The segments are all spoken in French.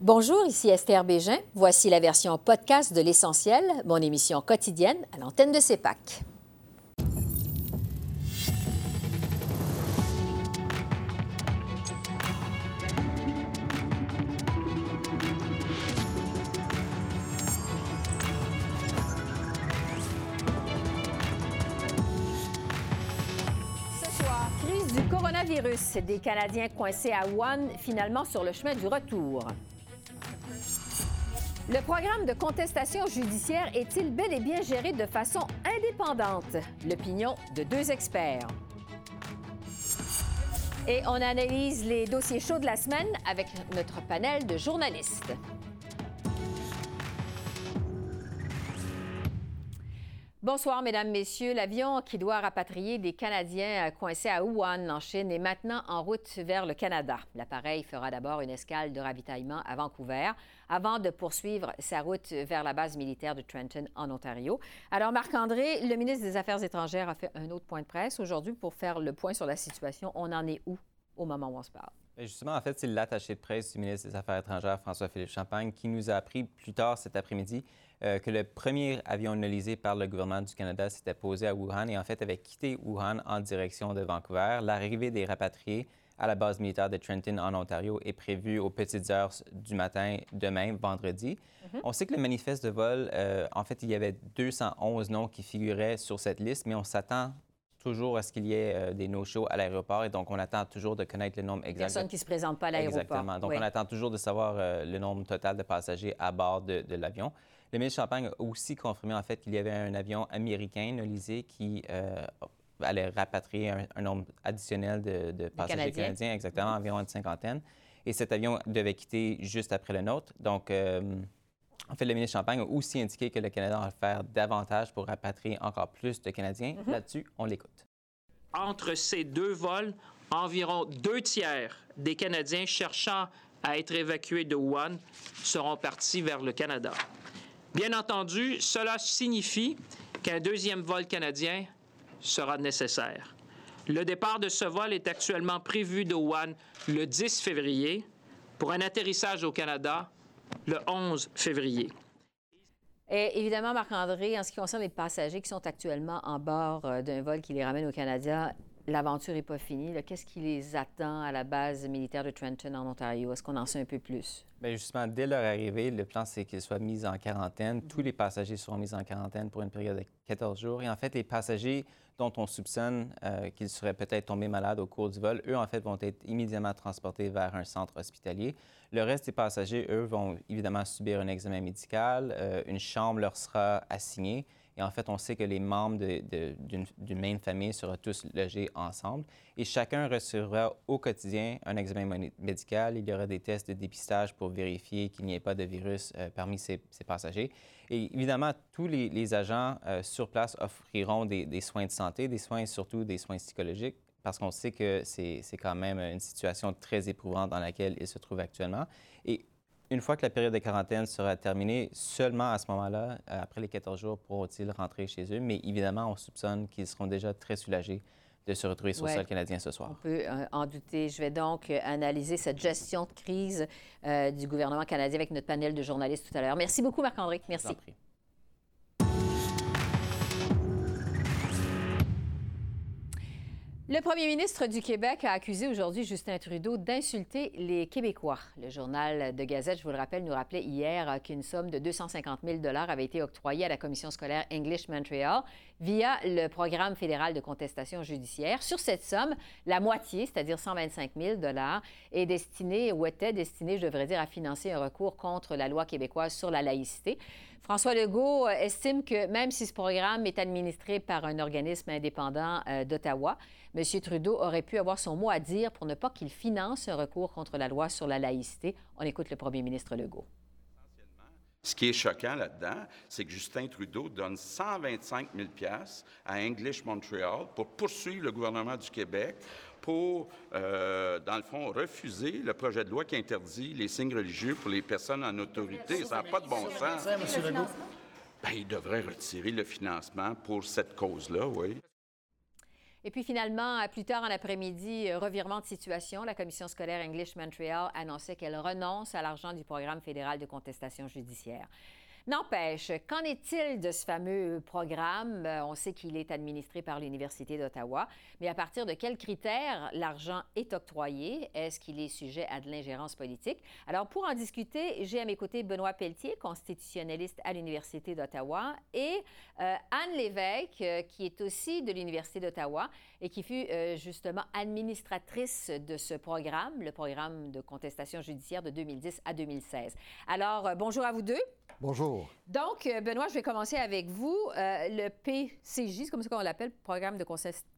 Bonjour, ici Esther Bégin. Voici la version podcast de L'Essentiel, mon émission quotidienne à l'antenne de CEPAC. Ce soir, crise du coronavirus, des Canadiens coincés à Wuhan, finalement sur le chemin du retour. Le programme de contestation judiciaire est-il bel et bien géré de façon indépendante? L'opinion de deux experts. Et on analyse les dossiers chauds de la semaine avec notre panel de journalistes. Bonsoir, Mesdames, Messieurs. L'avion qui doit rapatrier des Canadiens coincés à Wuhan, en Chine, est maintenant en route vers le Canada. L'appareil fera d'abord une escale de ravitaillement à Vancouver avant de poursuivre sa route vers la base militaire de Trenton, en Ontario. Alors, Marc-André, le ministre des Affaires étrangères a fait un autre point de presse aujourd'hui pour faire le point sur la situation. On en est où au moment où on se parle? Justement, en fait, c'est l'attaché de presse du ministre des Affaires étrangères, François-Philippe Champagne, qui nous a appris plus tard cet après-midi euh, que le premier avion analysé par le gouvernement du Canada s'était posé à Wuhan et en fait avait quitté Wuhan en direction de Vancouver. L'arrivée des rapatriés à la base militaire de Trenton en Ontario est prévue aux petites heures du matin demain, vendredi. Mhm. On sait que le manifeste de vol, euh, en fait, il y avait 211 noms qui figuraient sur cette liste, mais on s'attend toujours à ce qu'il y ait euh, des no-shows à l'aéroport et donc on attend toujours de connaître le nombre exact. Personne qui ne se présente pas à l'aéroport. Exactement. Donc on attend toujours de savoir le nombre total de passagers à bord de l'avion. Le ministre Champagne a aussi confirmé en fait qu'il y avait un avion américain, Nolisé, qui euh, allait rapatrier un, nombre additionnel de, passagers canadiens. exactement, environ une cinquantaine. Et cet avion devait quitter juste après le nôtre. Donc, euh, en fait, le ministre Champagne a aussi indiqué que le Canada va faire davantage pour rapatrier encore plus de Canadiens. Mm-hmm. Là-dessus, on l'écoute. Entre ces deux vols, environ deux tiers des Canadiens cherchant à être évacués de Wuhan seront partis vers le Canada. Bien entendu, cela signifie qu'un deuxième vol canadien sera nécessaire. Le départ de ce vol est actuellement prévu de Wuhan le 10 février pour un atterrissage au Canada le 11 février. Évidemment, Marc-André, en ce qui concerne les passagers qui sont actuellement en bord euh, d'un vol qui les ramène au Canada, l'aventure n'est pas finie. Qu'est-ce qui les attend à la base militaire de Trenton en Ontario? Est-ce qu'on en sait un peu plus? Bien, justement, dès leur arrivée, le plan, c'est qu'ils soient mis en quarantaine. Tous les passagers seront mis en quarantaine pour une période de 14 jours. Et en fait, les passagers dont on soupçonne euh, qu'ils seraient peut-être tombés malades au cours du vol, eux, en fait, vont être immédiatement transportés vers un centre hospitalier. Le reste des passagers, eux, vont évidemment subir un examen médical. Euh, une chambre leur sera assignée. Et en fait, on sait que les membres d'une même famille seront tous logés ensemble. Et chacun recevra au quotidien un examen médical. Il y aura des tests de dépistage pour vérifier qu'il n'y ait pas de virus euh, parmi ces, passagers. Et évidemment, tous les, agents euh, sur place offriront des, soins de santé, des soins surtout des soins psychologiques, parce qu'on sait que c'est quand même une situation très éprouvante dans laquelle ils se trouvent actuellement. Une fois que la période de quarantaine sera terminée, seulement à ce moment-là, euh, après les 14 jours, pourront-ils rentrer chez eux? Mais évidemment, on soupçonne qu'ils seront déjà très soulagés de se retrouver sur le sol canadien ce soir. On peut euh, en douter. Je vais donc euh, analyser cette gestion de crise du gouvernement canadien avec notre panel de journalistes tout à l'heure. Merci beaucoup, Marc-André. Merci. Le premier ministre du Québec a accusé aujourd'hui Justin Trudeau d'insulter les Québécois. Le journal de Gazette, je vous le rappelle, nous rappelait hier qu'une somme de 250 000 avait été octroyée à la commission scolaire English Montreal via le programme fédéral de contestation judiciaire. Sur cette somme, la moitié, c'est-à-dire 125 000 est destinée ou était destinée, je devrais dire, à financer un recours contre la loi québécoise sur la laïcité. François Legault euh, estime que même si ce programme est administré par un organisme indépendant euh, d'Ottawa, M. Trudeau aurait pu avoir son mot à dire pour ne pas qu'il finance un recours contre la loi sur la laïcité. On écoute le premier ministre Legault. Ce qui est choquant là-dedans, c'est que Justin Trudeau donne 125 000 à English Montreal pour poursuivre le gouvernement du Québec pour, euh, dans le fond, refuser le projet de loi qui interdit les signes religieux pour les personnes en autorité. Ça n'a pas de bon sens. Ben, il devrait retirer le financement pour cette cause-là, oui. Et puis finalement, plus tard en après-midi, revirement de situation, la commission scolaire English Montreal annonçait qu'elle renonce à l'argent du programme fédéral de contestation judiciaire. N'empêche, qu'en est-il de ce fameux programme? Euh, on sait qu'il est administré par l'Université d'Ottawa, mais à partir de quels critères l'argent est octroyé? Est-ce qu'il est sujet à de l'ingérence politique? Alors, pour en discuter, j'ai à mes côtés Benoît Pelletier, constitutionnaliste à l'Université d'Ottawa, et euh, Anne Lévesque, euh, qui est aussi de l'Université d'Ottawa et qui fut justement administratrice de ce programme, le programme de contestation judiciaire de 2010 à 2016. Alors, bonjour à vous deux. Bonjour. Donc, euh, Benoît, je vais commencer avec vous. Euh, le PCJ, c'est comme ça qu'on l'appelle, Programme de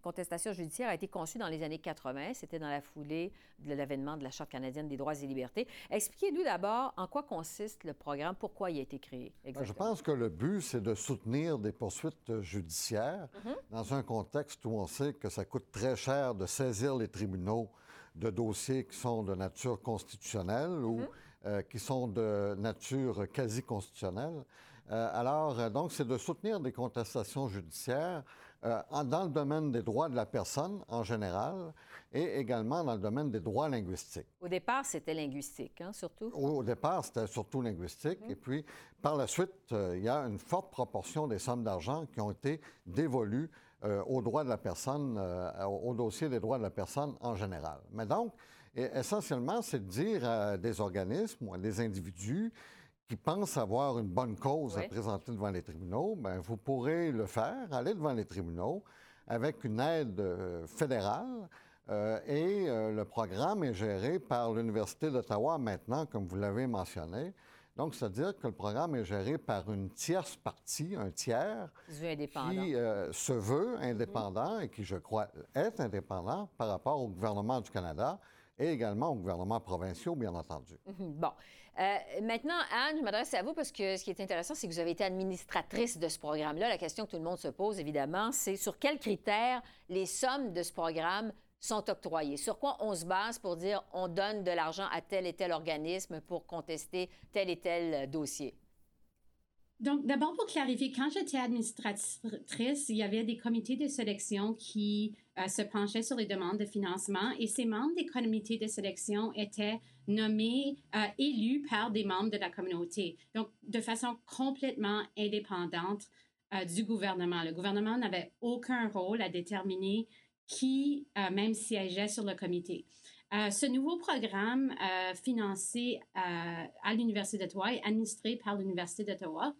contestation judiciaire, a été conçu dans les années 80. C'était dans la foulée de l'avènement de la Charte canadienne des droits et libertés. Expliquez-nous d'abord en quoi consiste le programme, pourquoi il a été créé. Exactement. Je pense que le but, c'est de soutenir des poursuites judiciaires mhm. dans un contexte où on sait que ça coûte très cher de saisir les tribunaux de dossiers qui sont de nature constitutionnelle ou... Mhm. Euh, qui sont de nature quasi constitutionnelle. Euh, alors, euh, donc, c'est de soutenir des contestations judiciaires dans le domaine des droits de la personne en général et également dans le domaine des droits linguistiques. Au départ, c'était linguistique, hein, surtout? Au, départ, c'était surtout linguistique. Mmh. Et puis, par la suite, il y a une forte proportion des sommes d'argent qui ont été dévolues aux droits de la personne, au dossier des droits de la personne en général. Mais donc, et essentiellement, c'est de dire à des organismes ou à des individus qui pensent avoir une bonne cause à présenter devant les tribunaux, bien, vous pourrez le faire, aller devant les tribunaux avec une aide euh, fédérale. Euh, et euh, le programme est géré par l'Université d'Ottawa maintenant, comme vous l'avez mentionné. Donc, c'est-à-dire que le programme est géré par une tierce partie, un tiers, qui se veut indépendant et qui, je crois, est indépendant par rapport au gouvernement du Canada et également aux gouvernements provinciaux, bien entendu. Bon. Euh, maintenant, Anne, je m'adresse à vous parce que ce qui est intéressant, c'est que vous avez été administratrice de ce programme-là. La question que tout le monde se pose, évidemment, c'est sur quels critères les sommes de ce programme sont octroyées? Sur quoi on se base pour dire on donne de l'argent à tel et tel organisme pour contester tel et tel dossier? Donc, d'abord, pour clarifier, quand j'étais administratrice, il y avait des comités de sélection qui euh, se penchaient sur les demandes de financement et ces membres des comités de sélection étaient nommés, euh, élus par des membres de la communauté. Donc, de façon complètement indépendante euh, du gouvernement. Le gouvernement n'avait aucun rôle à déterminer qui même siégeait sur le comité. ce nouveau programme financé à l'Université d'Ottawa et administré par l'Université d'Ottawa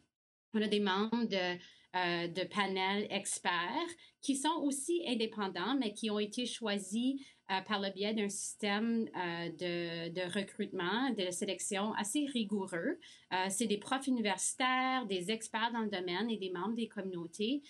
on a des membres de, euh, de panels experts qui sont aussi indépendants, mais qui ont été choisis euh, par le biais d'un système euh, de, de, recrutement, de sélection assez rigoureux. c'est des profs universitaires, des experts dans le domaine et des membres des communautés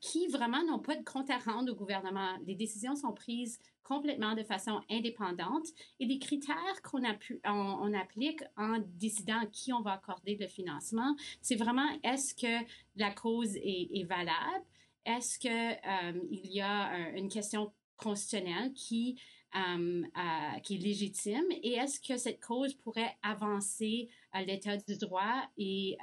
qui vraiment n'ont pas de compte à rendre au gouvernement. Les décisions sont prises complètement de façon indépendante et les critères qu'on on, applique en décidant à qui on va accorder le financement, c'est vraiment est-ce que la cause est, valable, est-ce qu'il euh, il y a une question constitutionnelle qui, euh, euh, qui est légitime? Et est-ce que cette cause pourrait avancer l'état du droit et,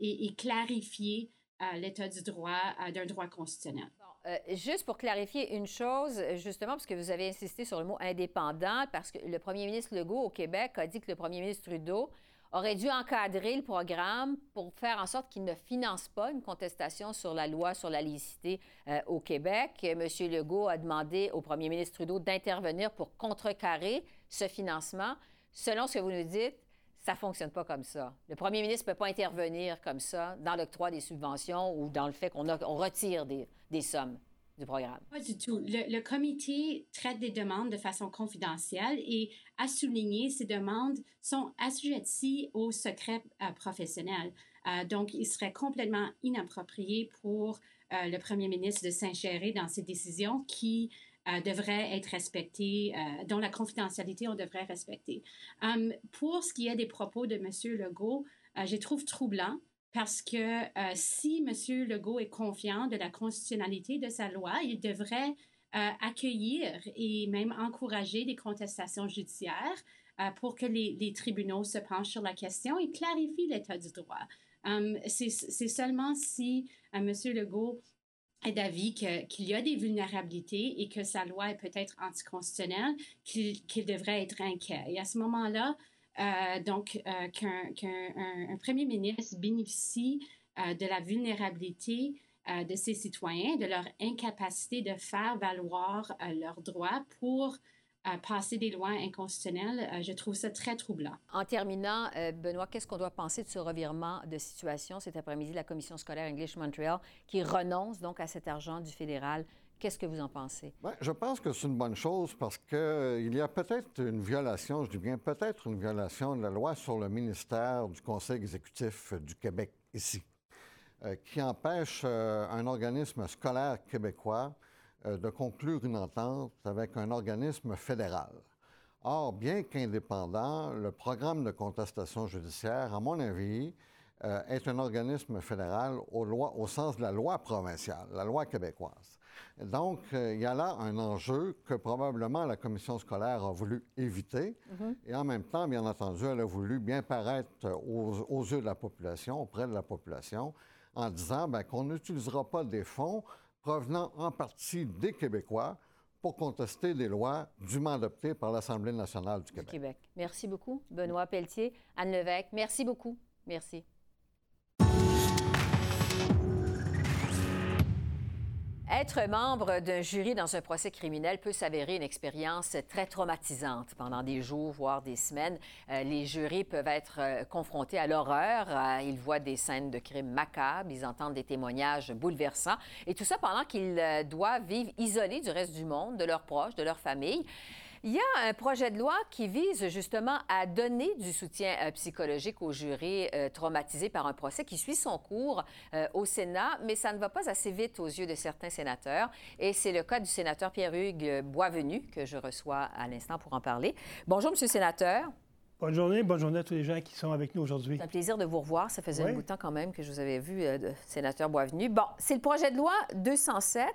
et clarifier l'état du droit d'un droit constitutionnel? Euh, juste pour clarifier une chose, justement, parce que vous avez insisté sur le mot indépendant, parce que le premier ministre Legault au Québec a dit que le premier ministre Trudeau aurait dû encadrer le programme pour faire en sorte qu'il ne finance pas une contestation sur la loi sur la licité euh, au Québec. M. Legault a demandé au premier ministre Trudeau d'intervenir pour contrecarrer ce financement. Selon ce que vous nous dites, ça ne fonctionne pas comme ça. Le premier ministre ne peut pas intervenir comme ça dans l'octroi des subventions ou dans le fait qu'on retire des, sommes du programme? Pas du tout. Le, comité traite des demandes de façon confidentielle et à souligner, ces demandes sont assujetties au secret euh, professionnel. Euh, donc, il serait complètement inapproprié pour euh, le premier ministre de s'ingérer dans ces décisions qui devraient être respectées, dont la confidentialité, on devrait respecter. pour ce qui est des propos de M. Legault, je les trouve troublants parce que euh, si M. Legault est confiant de la constitutionnalité de sa loi, il devrait euh, accueillir et même encourager des contestations judiciaires euh, pour que les, tribunaux se penchent sur la question et clarifient l'état du droit. c'est seulement si M. Legault d'avis qu'il y a des vulnérabilités et que sa loi est peut-être anticonstitutionnelle, qu'il devrait être inquiet. Et à ce moment-là, euh, donc, euh, qu'un premier ministre bénéficie euh, de la vulnérabilité de ses citoyens, de leur incapacité de faire valoir leurs droits pour passer des lois inconstitutionnelles, je trouve ça très troublant. En terminant, Benoît, qu'est-ce qu'on doit penser de ce revirement de situation cet après-midi, la Commission scolaire English Montreal, qui renonce donc à cet argent du fédéral? Qu'est-ce que vous en pensez? Bien, je pense que c'est une bonne chose parce qu'il euh, y a peut-être une violation, je dis bien peut-être une violation de la loi sur le ministère du Conseil exécutif du Québec ici, euh, qui empêche euh, un organisme scolaire québécois de conclure une entente avec un organisme fédéral. Or, bien qu'indépendant, le programme de contestation judiciaire, à mon avis, est un organisme fédéral au, au sens de la loi provinciale, la loi québécoise. Donc, euh, il y a là un enjeu que probablement la commission scolaire a voulu éviter. Mhm. Et en même temps, bien entendu, elle a voulu bien paraître aux, yeux de la population, auprès de la population, en disant ben, qu'on n'utilisera pas des fonds provenant en partie des Québécois pour contester des lois dûment adoptées par l'Assemblée nationale du Québec. du Québec. Merci beaucoup, Benoît Pelletier. Anne Levesque, merci beaucoup. Merci. Être membre d'un jury dans un procès criminel peut s'avérer une expérience très traumatisante pendant des jours, voire des semaines. Euh, les jurés peuvent être euh, confrontés à l'horreur. Euh, ils voient des scènes de crimes macabres, ils entendent des témoignages bouleversants. Et tout ça pendant qu'ils doivent vivre isolés du reste du monde, de leurs proches, de leur famille. Il y a un projet de loi qui vise justement à donner du soutien euh, psychologique aux jurés euh, traumatisés par un procès qui suit son cours euh, au Sénat, mais ça ne va pas assez vite aux yeux de certains sénateurs. Et c'est le cas du sénateur Pierre-Hugues Boisvenu que je reçois à l'instant pour en parler. Bonjour, Monsieur le sénateur. Bonne journée, bonne journée à tous les gens qui sont avec nous aujourd'hui. C'est un plaisir de vous revoir. Ça faisait un bout de temps quand même que je vous avais vu, sénateur Boisvenu. Bon, c'est le projet de loi 207.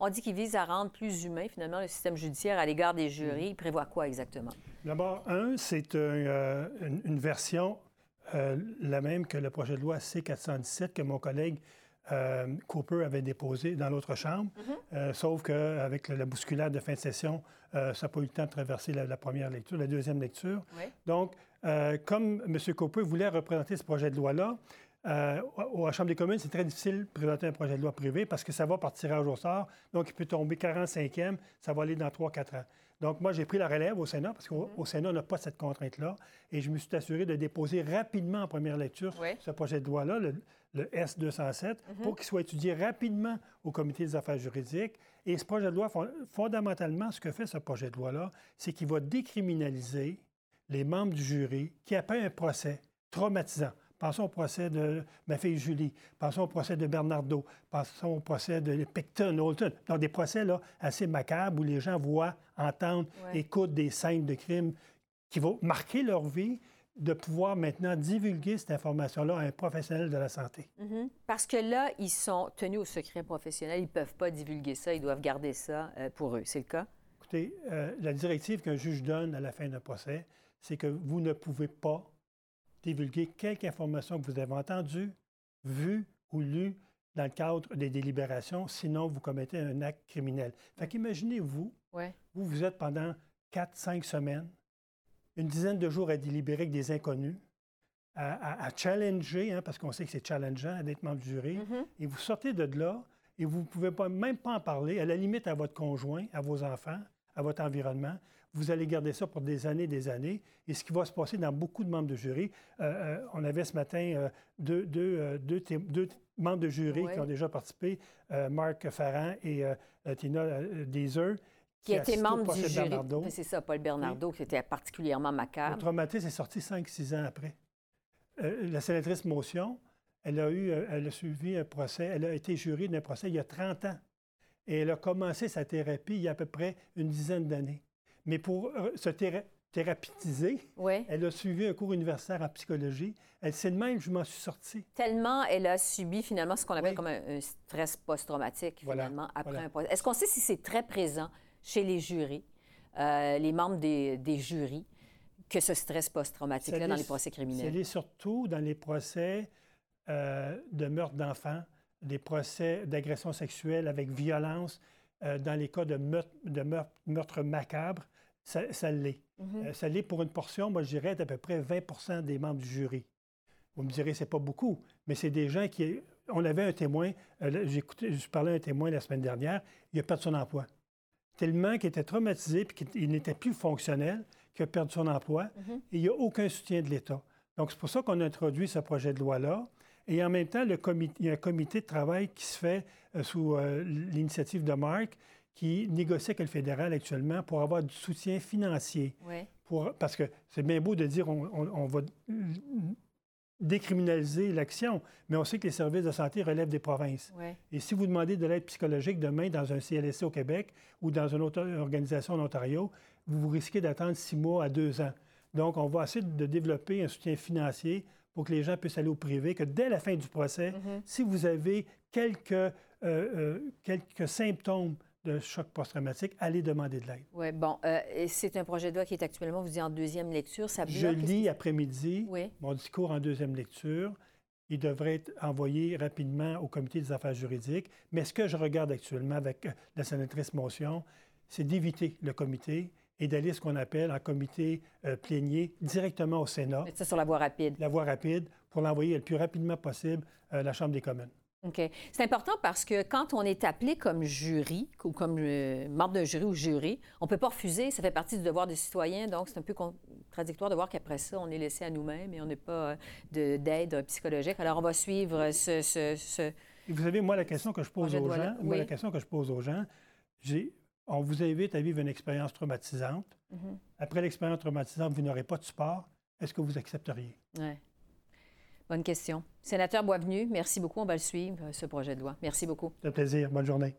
On dit qu'il vise à rendre plus humain, finalement, le système judiciaire à l'égard des jurys. Il prévoit quoi exactement? D'abord, un, c'est euh, une, version euh, la même que le projet de loi C-417 que mon collègue euh, Cooper avait déposé dans l'autre chambre, mm-hmm. sauf qu'avec la bousculade de fin de session, ça n'a pas eu le temps de traverser la, première lecture, la deuxième lecture. Donc, comme M. Cooper voulait représenter ce projet de loi-là, euh, à la Chambre des communes, c'est très difficile de présenter un projet de loi privé parce que ça va par tirage au sort. Donc, il peut tomber 45e, ça va aller dans 3-4 ans. Donc, moi, j'ai pris la relève au Sénat parce qu'au mm-hmm. Sénat, on n'a pas cette contrainte-là. Et je me suis assuré de déposer rapidement en première lecture ce projet de loi-là, le, S-207, mm-hmm. pour qu'il soit étudié rapidement au Comité des affaires juridiques. Et ce projet de loi, fondamentalement, ce que fait ce projet de loi-là, c'est qu'il va décriminaliser les membres du jury qui, après un procès traumatisant, Pensons au procès de ma fille Julie. Pensons au procès de Bernardo. Pensons au procès de Picton, Holton. Donc, des procès là, assez macabres où les gens voient, entendent, écoutent des scènes de crimes qui vont marquer leur vie de pouvoir maintenant divulguer cette information-là à un professionnel de la santé. Mm-hmm. Parce que là, ils sont tenus au secret professionnel. Ils ne peuvent pas divulguer ça. Ils doivent garder ça euh, pour eux. C'est le cas? Écoutez, euh, la directive qu'un juge donne à la fin d'un procès, c'est que vous ne pouvez pas divulguer quelque information que vous avez entendue, vue ou lue dans le cadre des délibérations, sinon vous commettez un acte criminel. Fait qu'imaginez-vous, vous, vous êtes pendant quatre, cinq semaines, une dizaine de jours à délibérer avec des inconnus, à, challenger, hein, parce qu'on sait que c'est challengeant d'être membre du jury, mm-hmm. et vous sortez de là et vous ne pouvez pas, même pas en parler, à la limite à votre conjoint, à vos enfants, à votre environnement vous allez garder ça pour des années et des années. Et ce qui va se passer dans beaucoup de membres de jury, euh, euh, on avait ce matin euh, deux, deux, membres de jury qui ont déjà participé, Marc Farran et Tina Deezer. Qui, étaient membres du jury. C'est ça, Paul Bernardo, qui était particulièrement macabre. Le traumatisme est sorti 5-6 ans après. la sénatrice Motion, elle a, eu, elle a suivi un procès, elle a été jurée d'un procès il y a 30 ans. Et elle a commencé sa thérapie il y a à peu près une dizaine d'années. Mais pour euh, se thérapitiser, elle a suivi un cours universitaire en psychologie. Elle sait de même, je m'en suis sortie. Tellement elle a subi finalement ce qu'on appelle comme un, stress post-traumatique, finalement, après un procès. Est-ce qu'on sait si c'est très présent chez les jurys, euh, les membres des, jurys, que ce stress post-traumatique-là dans les procès criminels? C'est surtout dans les procès euh, de meurtre d'enfants, des procès d'agression sexuelle avec violence euh, dans les cas de meurtre, de meurtre, macabre, ça, ça l'est. Mhm. Ça l'est pour une portion, moi je dirais, d'à peu près 20% des membres du jury. Vous me direz, c'est pas beaucoup, mais c'est des gens qui. On avait un témoin, euh, je parlais à un témoin la semaine dernière, il a perdu son emploi. Tellement qu'il était traumatisé et qu'il n'était plus fonctionnel, qu'il a perdu son emploi Mhm. et il n'y a aucun soutien de l'État. Donc, c'est pour ça qu'on a introduit ce projet de loi-là. Et en même temps, le comité, il y a un comité de travail qui se fait euh, sous euh, l'initiative de Marc qui négocie avec le fédéral actuellement pour avoir du soutien financier. Oui. Pour, parce que c'est bien beau de dire on, on- on va décriminaliser l'action, mais on sait que les services de santé relèvent des provinces. Et si vous demandez de l'aide psychologique demain dans un CLSC au Québec ou dans une autre organisation en Ontario, vous risquez d'attendre six mois à deux ans. Donc, on va essayer de développer un soutien financier pour que les gens puissent aller au privé, que dès la fin du procès, Mhm. si vous avez quelques, euh, euh, quelques symptômes de choc post-traumatique, allez demander de l'aide. Oui, bon, euh, c'est un projet de loi qui est actuellement, vous dites, en deuxième lecture. Ça bloque. Je lis après-midi Oui. mon discours en deuxième lecture. Il devrait être envoyé rapidement au comité des affaires juridiques. Mais ce que je regarde actuellement avec euh, la sénatrice Motion, c'est d'éviter le comité et d'aller ce qu'on appelle un comité euh, plénier directement au Sénat, ça sur la voie rapide. la voie rapide, pour l'envoyer le plus rapidement possible à la Chambre des communes. OK. C'est important parce que quand on est appelé comme jury ou comme euh, membre d'un jury ou jury, on ne peut pas refuser. Ça fait partie du devoir des citoyens. Donc, c'est un peu contradictoire de voir qu'après ça, on est laissé à nous-mêmes et on n'a pas euh, de- d'aide psychologique. Alors, on va suivre ce. ce- ce- Et vous savez, moi, la question que je pose aux gens, moi, la question que je pose aux gens, on vous invite à vivre une expérience traumatisante. Mhm. Après l'expérience traumatisante, vous n'aurez pas de support. Est-ce que vous accepteriez? Ouais. Bonne question. Sénateur Boisvenu, merci beaucoup. On va le suivre, ce projet de loi. Merci beaucoup. Un plaisir. Bonne journée.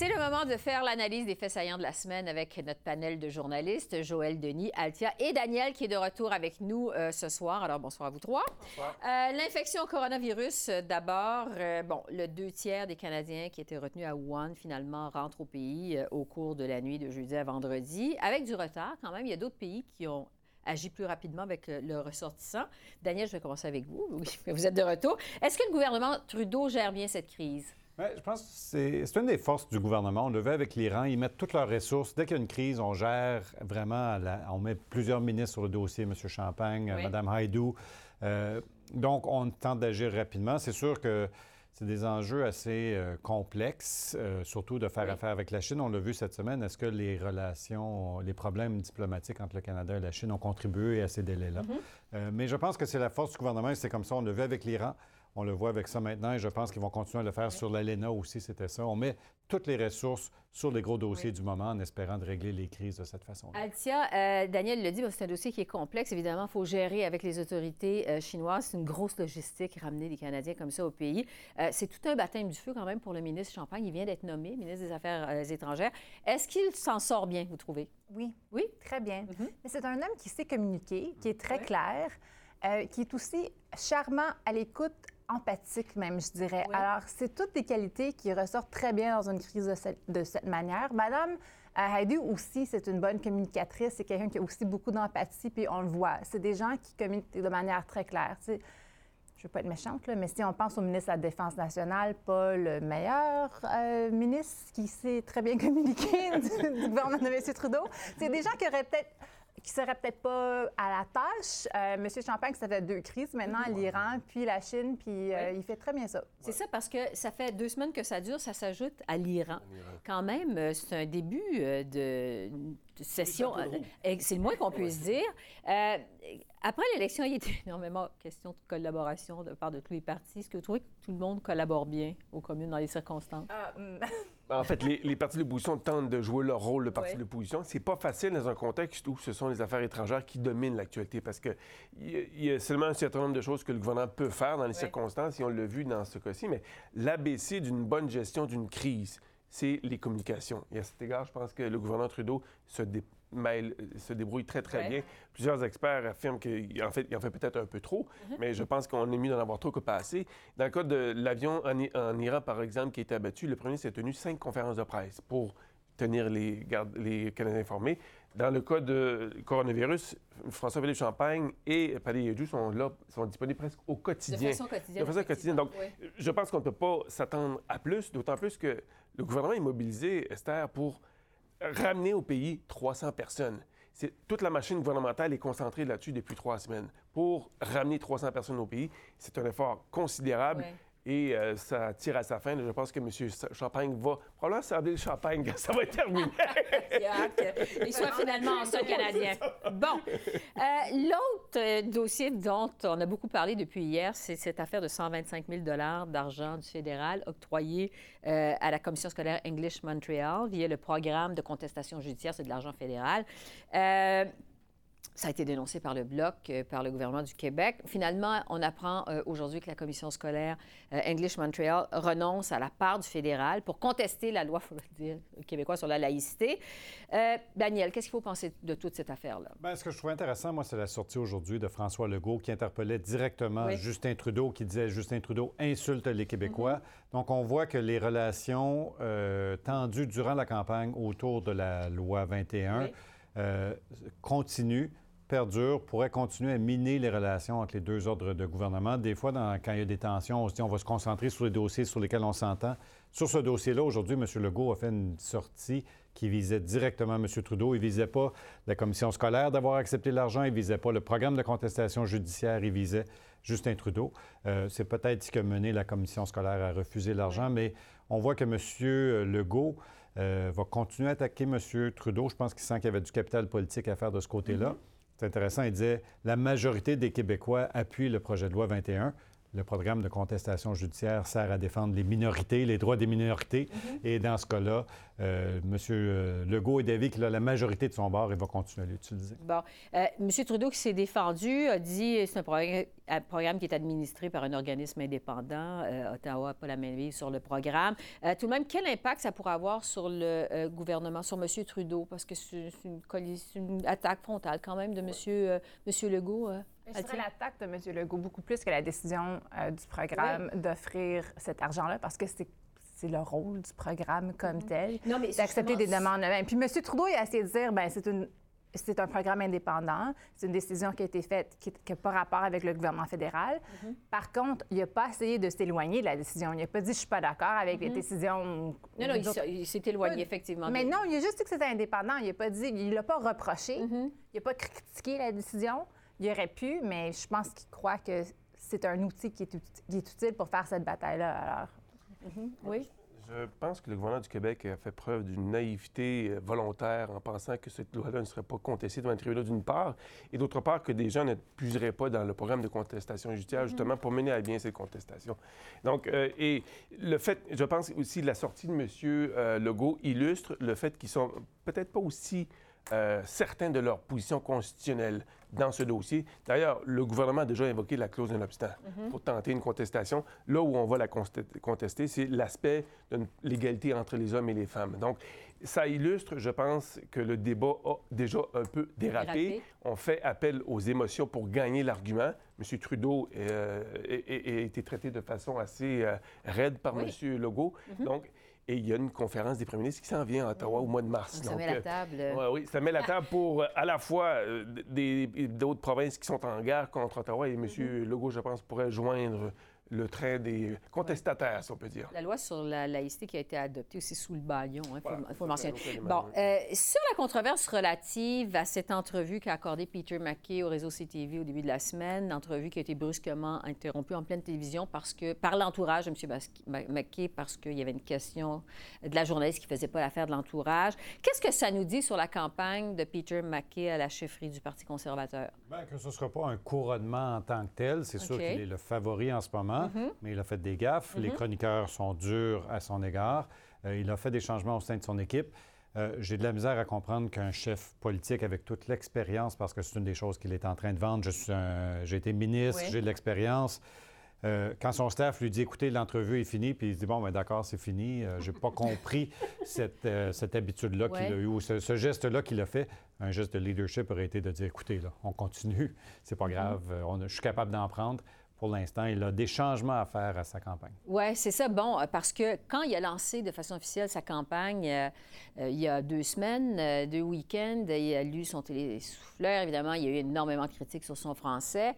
C'est le moment de faire l'analyse des faits saillants de la semaine avec notre panel de journalistes, Joël Denis, Altia et Daniel, qui est de retour avec nous euh, ce soir. Alors, bonsoir à vous trois. Euh, L'infection au coronavirus, euh, d'abord. Euh, bon, le deux tiers des Canadiens qui étaient retenus à Wuhan, finalement, rentrent au pays au cours de la nuit de jeudi à vendredi, avec du retard quand même. Il y a d'autres pays qui ont agi plus rapidement avec le ressortissant. Daniel, je vais commencer avec vous. Oui, vous êtes de retour. Est-ce que le gouvernement Trudeau gère bien cette crise? Ouais, je pense que c'est c'est une des forces du gouvernement. On le veut avec l'Iran. Ils mettent toutes leurs ressources. Dès qu'il y a une crise, on gère vraiment. la- on met plusieurs ministres sur le dossier, M. Champagne, Oui. Mme Haïdou. Euh, donc, on tente d'agir rapidement. C'est sûr que c'est des enjeux assez euh, complexes, euh, surtout de faire Oui. affaire avec la Chine. On l'a vu cette semaine. Est-ce que les relations, les problèmes diplomatiques entre le Canada et la Chine ont contribué à ces délais-là? Euh, mais je pense que c'est la force du gouvernement et c'est comme ça. On le vu avec l'Iran. On le voit avec ça maintenant et je pense qu'ils vont continuer à le faire sur l'ALENA aussi, c'était ça. On met toutes les ressources sur les gros dossiers Oui. du moment en espérant de régler les crises de cette façon-là. Altia, euh, Daniel le dit, c'est un dossier qui est complexe. Évidemment, il faut gérer avec les autorités euh, chinoises. C'est une grosse logistique, ramener des Canadiens comme ça au pays. Euh, c'est tout un baptême du feu quand même pour le ministre Champagne. Il vient d'être nommé ministre des Affaires euh, étrangères. Est-ce qu'il s'en sort bien, vous trouvez? Oui. Oui? Très bien. Mhm. Mais c'est un homme qui sait communiquer, qui est très clair, euh, qui est aussi charmant à l'écoute, empathique même, je dirais. Alors, c'est toutes des qualités qui ressortent très bien dans une crise de cette, de cette manière. Madame euh, Heidi aussi, c'est une bonne communicatrice, c'est quelqu'un qui a aussi beaucoup d'empathie, puis on le voit. C'est des gens qui communiquent de manière très claire. Tu sais, je ne veux pas être méchante, là, mais si on pense au ministre de la Défense nationale, pas le meilleur euh, ministre qui sait très bien communiquer du, du gouvernement de M. Trudeau, c'est des gens qui auraient peut-être qui seraient peut-être pas à la tâche. Euh, M. Champagne, ça fait deux crises maintenant, l'Iran, puis la Chine, puis euh, Oui. il fait très bien ça. C'est ça, parce que ça fait deux semaines que ça dure, ça s'ajoute à l'Iran. Quand même, euh, c'est un début euh, de, de session. euh, euh, C'est le moins qu'on puisse dire. Euh, après l'élection, il y a eu énormément de questions de collaboration de part de tous les partis. Est-ce que vous trouvez que tout le monde collabore bien aux communes dans les circonstances? En fait, les, les partis de l'opposition tentent de jouer leur rôle de parti Ouais. de l'opposition. C'est pas facile dans un contexte où ce sont les affaires étrangères qui dominent l'actualité parce qu'il y, y a seulement un certain nombre de choses que le gouvernement peut faire dans les circonstances, et on l'a vu dans ce cas-ci, mais l'ABC d'une bonne gestion d'une crise, c'est les communications. Et à cet égard, je pense que le gouvernement Trudeau se, dé- mêle- se débrouille très, très Ouais. bien. Plusieurs experts affirment qu'en fait, il en fait peut-être un peu trop, mais je pense qu'on est mieux d'en avoir trop que pas assez. Dans le cas de l'avion en, en Iran, par exemple, qui a été abattu, le premier ministre a tenu cinq conférences de presse pour tenir les, gardes- les Canadiens informés. Dans le cas de coronavirus, François-Philippe Champagne et Paddy Yedjou sont là, sont disponibles presque au quotidien. De façon quotidienne. De façon quotidienne. Donc, Oui. je pense qu'on ne peut pas s'attendre à plus, d'autant plus que le gouvernement est mobilisé, Esther, pour ramener au pays 300 personnes. C'est- Toute la machine gouvernementale est concentrée là-dessus depuis trois semaines. Pour ramener 300 personnes au pays, c'est un effort considérable. Et euh, ça tire à sa fin. Je pense que M. Champagne va probablement servir le champagne quand ça va être terminé. Qu'il soit finalement en sol canadien. Bon. Euh, L'autre euh, dossier dont on a beaucoup parlé depuis hier, c'est cette affaire de 125 000 d'argent du fédéral octroyé euh, à la commission scolaire English Montreal via le programme de contestation judiciaire, c'est de l'argent fédéral. Ça a été dénoncé par le Bloc, euh, par le gouvernement du Québec. Finalement, on apprend euh, aujourd'hui que la commission scolaire euh, English Montreal renonce à la part du fédéral pour contester la loi, dire, québécoise sur la laïcité. Daniel, qu'est-ce qu'il faut penser de toute cette affaire-là? Bien, ce que je trouve intéressant, moi, c'est la sortie aujourd'hui de François Legault qui interpellait directement Oui. Justin Trudeau, qui disait Justin Trudeau insulte les Québécois. Mm-hmm. Donc, on voit que les relations tendues durant la campagne autour de la loi 21 Oui. Euh, continuent perdurent, pourraient continuer à miner les relations entre les deux ordres de gouvernement. Des fois, dans- quand il y a des tensions, on se dit on va se concentrer sur les dossiers sur lesquels on s'entend. Sur ce dossier-là, aujourd'hui, M. Legault a fait une sortie qui visait directement M. Trudeau. Il ne visait pas la commission scolaire d'avoir accepté l'argent, il ne visait pas le programme de contestation judiciaire, il visait Justin Trudeau. Euh, C'est peut-être ce qui a mené la commission scolaire à refuser l'argent, mais on voit que M. Legault euh, va continuer à attaquer M. Trudeau. Je pense qu'il sent qu'il y avait du capital politique à faire de ce côté-là. C'est intéressant, il disait la majorité des Québécois appuient le projet de loi 21. Le programme de contestation judiciaire sert à défendre les minorités, les droits des minorités. Et dans ce cas-là, euh, M. euh, Legault est d'avis qu'il a la majorité de son bord et va continuer à l'utiliser. Bon. Euh, M. Trudeau, qui s'est défendu, a dit que c'est un, progr- un programme qui est administré par un organisme indépendant. Euh, Ottawa n'a pas la main vive sur le programme. Euh, tout de même, quel impact ça pourrait avoir sur le gouvernement, sur M. Trudeau? Parce que c'est une, attaque frontale quand même de M. Monsieur Legault. Je dirais l'attaque de M. Legault beaucoup plus que la décision euh, du programme d'offrir cet argent-là, parce que c'est c'est le rôle du programme comme tel, Non, mais d'accepter des demandes. même. Puis M. Trudeau, il a essayé de dire, ben c'est une c'est un programme indépendant, c'est une décision qui a été faite qui n'a pas rapport avec le gouvernement fédéral. Mhm. Par contre, il n'a pas essayé de s'éloigner de la décision. Il n'a pas dit, je suis pas d'accord avec les décisions. Mhm. Non, non, il, s'est éloigné, effectivement. mais non, il a juste dit que c'était indépendant. Il n'a pas dit, il l'a pas reproché. Mm-hmm. Il n'a pas critiqué la décision. Il aurait pu, mais je pense qu'il croit que c'est un outil qui est, ut- qui est utile pour faire cette bataille-là. Alors, Oui. Je pense que le gouvernement du Québec a fait preuve d'une naïveté euh, volontaire en pensant que cette loi-là ne serait pas contestée devant le tribunal d'une part, et d'autre part que des gens ne puiseraient pas dans le programme de contestation judiciaire justement pour mener à bien cette contestation. Donc, euh, et le fait, je pense aussi la sortie de M. euh, Legault illustre le fait qu'ils sont peut-être pas aussi euh, certains de leur position constitutionnelle dans ce dossier. D'ailleurs, le gouvernement a déjà invoqué la clause d'un obstant pour tenter une contestation. Là où on va la contester, c'est l'aspect de l'égalité entre les hommes et les femmes. Donc, ça illustre, je pense, que le débat a déjà un peu dérapé. Dérapé. On fait appel aux émotions pour gagner l'argument. M. Trudeau euh, a- été traité de façon assez euh, raide par Oui. M. Legault. Donc, et il y a une conférence des premiers ministres qui s'en vient à Ottawa au mois de mars. Ça Donc, met la euh, table. Ouais, oui, ça met la table pour euh, à la fois euh, des- d'autres provinces qui sont en guerre contre Ottawa et M. Legault, je pense, pourrait joindre le train des contestataires, si on peut dire. La loi sur la laïcité qui a été adoptée aussi sous le baillon, il faut, Voilà. faut le mentionner. Bon, euh, sur la controverse relative à cette entrevue qu'a accordée Peter McKay au réseau CTV au début de la semaine, entrevue qui a été brusquement interrompue en pleine télévision parce que, par l'entourage de M. Bas- Ma- McKay parce qu'il y avait une question de la journaliste qui ne faisait pas l'affaire de l'entourage. Qu'est-ce que ça nous dit sur la campagne de Peter McKay à la chefferie du Parti conservateur? Bien, que ce ne sera pas un couronnement en tant que tel. C'est sûr qu'il est le favori en ce moment, mais il a fait des gaffes. Les chroniqueurs sont durs à son égard. Euh, il a fait des changements au sein de son équipe. Euh, J'ai de la misère à comprendre qu'un chef politique avec toute l'expérience, parce que c'est une des choses qu'il est en train de vendre, j'ai été ministre, Oui. j'ai de l'expérience. Euh, quand son staff lui dit écoutez, l'entrevue est finie, puis il se dit bon, ben d'accord, c'est fini. Euh, j'ai pas compris cette, euh, cette habitude-là Ouais. qu'il a eu ou ce, ce geste-là qu'il a fait. Un geste de leadership aurait été de dire écoutez, là, on continue, c'est pas grave, on a- je suis capable d'en prendre. Pour l'instant. Il a des changements à faire à sa campagne. Oui, c'est ça. Bon, euh, parce que quand il a lancé de façon officielle sa campagne euh, euh, il y a deux semaines, deux week-ends, il a lu son télésouffleur. Évidemment, il y a eu énormément de critiques sur son français.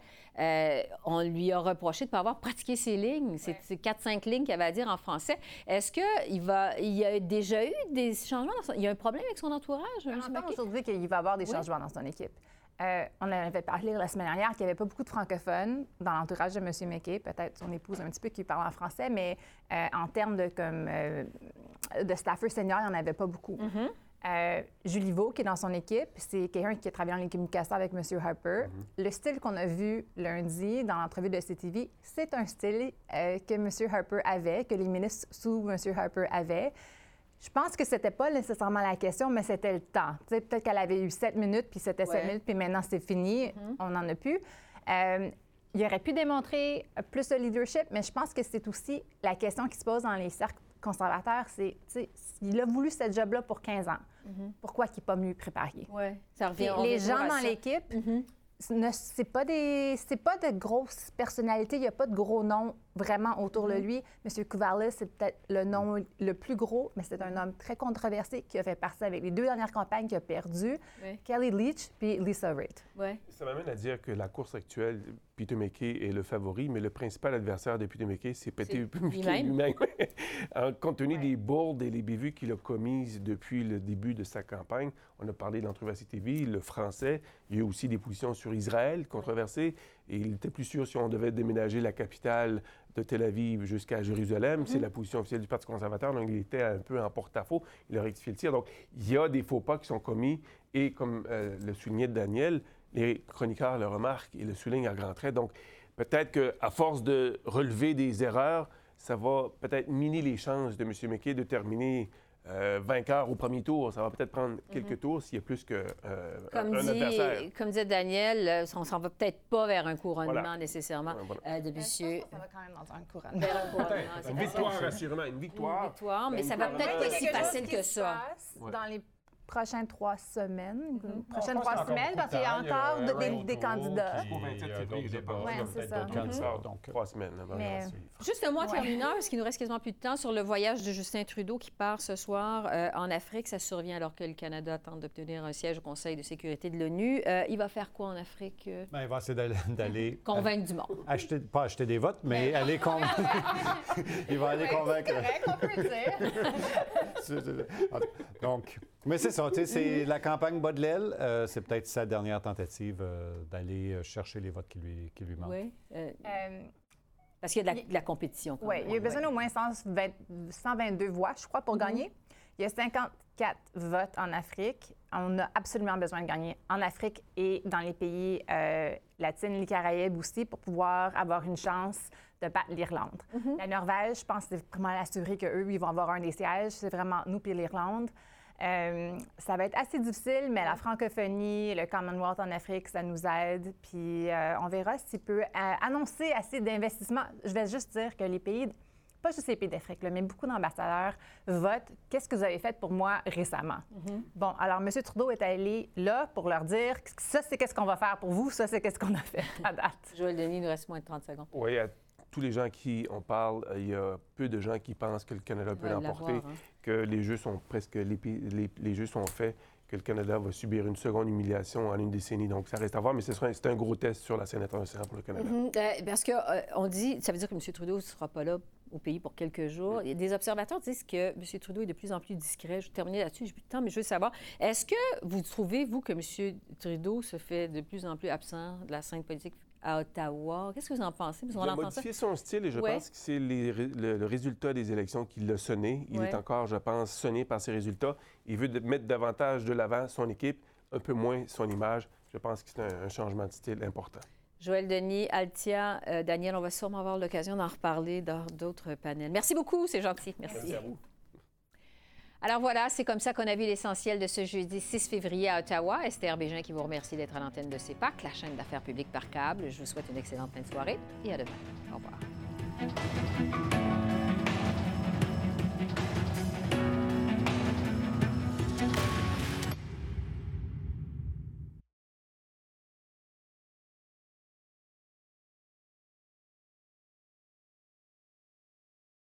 on lui a reproché de ne pas avoir pratiqué ses lignes. C'est quatre, cinq lignes qu'il avait à dire en français. Est-ce qu'il va... Il y a déjà eu des changements? Dans son... Il y a un problème avec son entourage? On entend aujourd'hui qu'il va avoir des changements dans son équipe. Euh, on avait parlé la semaine dernière qu'il n'y avait pas beaucoup de francophones dans l'entourage de M. McKay, peut-être son épouse un petit peu qui parle en français, mais euh, en termes de, comme, euh, de staffers seniors, il n'y en avait pas beaucoup. Mm-hmm. Julie Vaux, qui est dans son équipe, c'est quelqu'un qui a travaillé en communication avec M. Harper. Mm-hmm. Le style qu'on a vu lundi dans l'entrevue de CTV, c'est un style que M. Harper avait, que les ministres sous M. Harper avaient. Je pense que c'était pas nécessairement la question, mais c'était le temps. Peut-être qu'elle avait eu sept minutes, puis c'était sept minutes, puis maintenant c'est fini, mm-hmm. on n'en a plus. Euh, il aurait pu démontrer plus de leadership, mais je pense que c'est aussi la question qui se pose dans les cercles conservateurs, c'est, il a voulu ce job-là pour 15 ans. Mm-hmm. Pourquoi il n'est pas mieux préparé? Oui, ça revient. Les gens dans l'équipe, mm-hmm c'est pas des c'est pas de grosses personnalités, il n'y a pas de gros noms vraiment autour de mm-hmm. lui. Monsieur Kuvalis, c'est peut-être le nom le plus gros, mais c'est un homme très controversé qui a fait partie avec les deux dernières campagnes qui a perdu, Kelly Leach puis Lisa Reid. Ça m'amène à dire que la course actuelle, Peter McKay est le favori, mais le principal adversaire de Peter McKay, c'est Peter McKay lui-même? compte tenu des bourdes et les bévues qu'il a commises depuis le début de sa campagne, on a parlé de l'entrevue TV, le français, il y a eu aussi des positions sur Israël controversées, et il était plus sûr si on devait déménager la capitale de Tel Aviv jusqu'à Jérusalem. C'est mm-hmm. la position officielle du Parti conservateur, donc il était un peu en porte-à-faux. Il a rectifié le tir. Donc, il y a des faux pas qui sont commis, et comme euh, le soulignait Daniel, les chroniqueurs le remarquent et le soulignent à grands traits. Donc, peut-être qu'à force de relever des erreurs, ça va peut-être miner les chances de M. McKay de terminer euh, vainqueur au premier tour. Ça va peut-être prendre quelques mhm. tours s'il y a plus que euh, comme un adversaire. Comme disait Daniel, euh, on s'en va peut-être pas vers un couronnement nécessairement de monsieur. Ça va quand même dans un couronnement. Vers un couronnement. Une victoire, assurément. Une victoire. Une victoire, mais ça va peut-être pas si facile que ça. Dans les prochaines trois semaines. Mm Prochaines trois semaines, parce qu'il y a encore des, candidats. Au 27 février, je pense. Oui, c'est ça. Donc, trois semaines. Mais... Juste un mois terminant, parce qu'il nous reste quasiment plus de temps, sur le voyage de Justin Trudeau qui part ce soir euh, en Afrique. Ça survient alors que le Canada tente d'obtenir un siège au Conseil de sécurité de l'ONU. Euh, il va faire quoi en Afrique? Bien, il va essayer d'aller... convaincre du monde. Acheter, pas acheter des votes, mais aller convaincre... il va aller convaincre... Donc... Mais c'est ça, c'est la campagne bas de l'aile. Euh, c'est peut-être sa dernière tentative euh, d'aller euh, chercher les votes qui lui, qui lui manquent. Oui. parce qu'il y a de la, compétition. Oui, il y a besoin au moins 122 voix, je crois, pour mm-hmm. gagner. Il y a 54 votes en Afrique. On a absolument besoin de gagner en Afrique et dans les pays latines, les Caraïbes aussi, pour pouvoir avoir une chance de battre l'Irlande. Mm-hmm. La Norvège, je pense, c'est vraiment assuré qu'eux, ils vont avoir un des sièges. C'est vraiment nous puis l'Irlande. Euh, ça va être assez difficile, mais la francophonie, le Commonwealth en Afrique, ça nous aide. Puis euh, on verra s'il peut euh, annoncer assez d'investissements. Je vais juste dire que les pays, pas juste les pays d'Afrique, mais beaucoup d'ambassadeurs votent. Qu'est-ce que vous avez fait pour moi récemment? Mm-hmm. Bon, alors M. Trudeau est allé là pour leur dire ça, c'est qu'est-ce qu'on va faire pour vous, ça, c'est qu'est-ce qu'on a fait à date. Joël Denis, il nous reste moins de 30 secondes. Oui, tous les gens qui en parlent, il y a peu de gens qui pensent que le Canada peut l'emporter, hein. que les jeux sont presque les, les, jeux sont faits, que le Canada va subir une seconde humiliation en une décennie. Donc ça reste à voir, mais c'est un gros test sur la scène internationale pour le Canada. Mm-hmm. Euh, parce qu'on euh, on dit, ça veut dire que M. Trudeau ne sera pas là au pays pour quelques jours. Mm. Des observateurs disent que M. Trudeau est de plus en plus discret. Je vais terminer là-dessus, j'ai plus de temps, mais je veux savoir, est-ce que vous trouvez, vous, que M. Trudeau se fait de plus en plus absent de la scène politique à Ottawa. Qu'est-ce que vous en pensez? Vous il a modifié son style et je pense que c'est le, résultat des élections qui l'a sonné. Il est encore, je pense, sonné par ses résultats. Il veut mettre davantage de l'avant son équipe, un peu moins son image. Je pense que c'est un, changement de style important. Joël Denis, Altia, euh, Daniel, on va sûrement avoir l'occasion d'en reparler dans d'autres panels. Merci beaucoup, c'est gentil. Merci. Merci à vous. Alors voilà, c'est comme ça qu'on a vu l'essentiel de ce jeudi 6 février à Ottawa. Esther Bégin qui vous remercie d'être à l'antenne de CEPAC, la chaîne d'affaires publiques par câble. Je vous souhaite une excellente fin de soirée et à demain. Au revoir.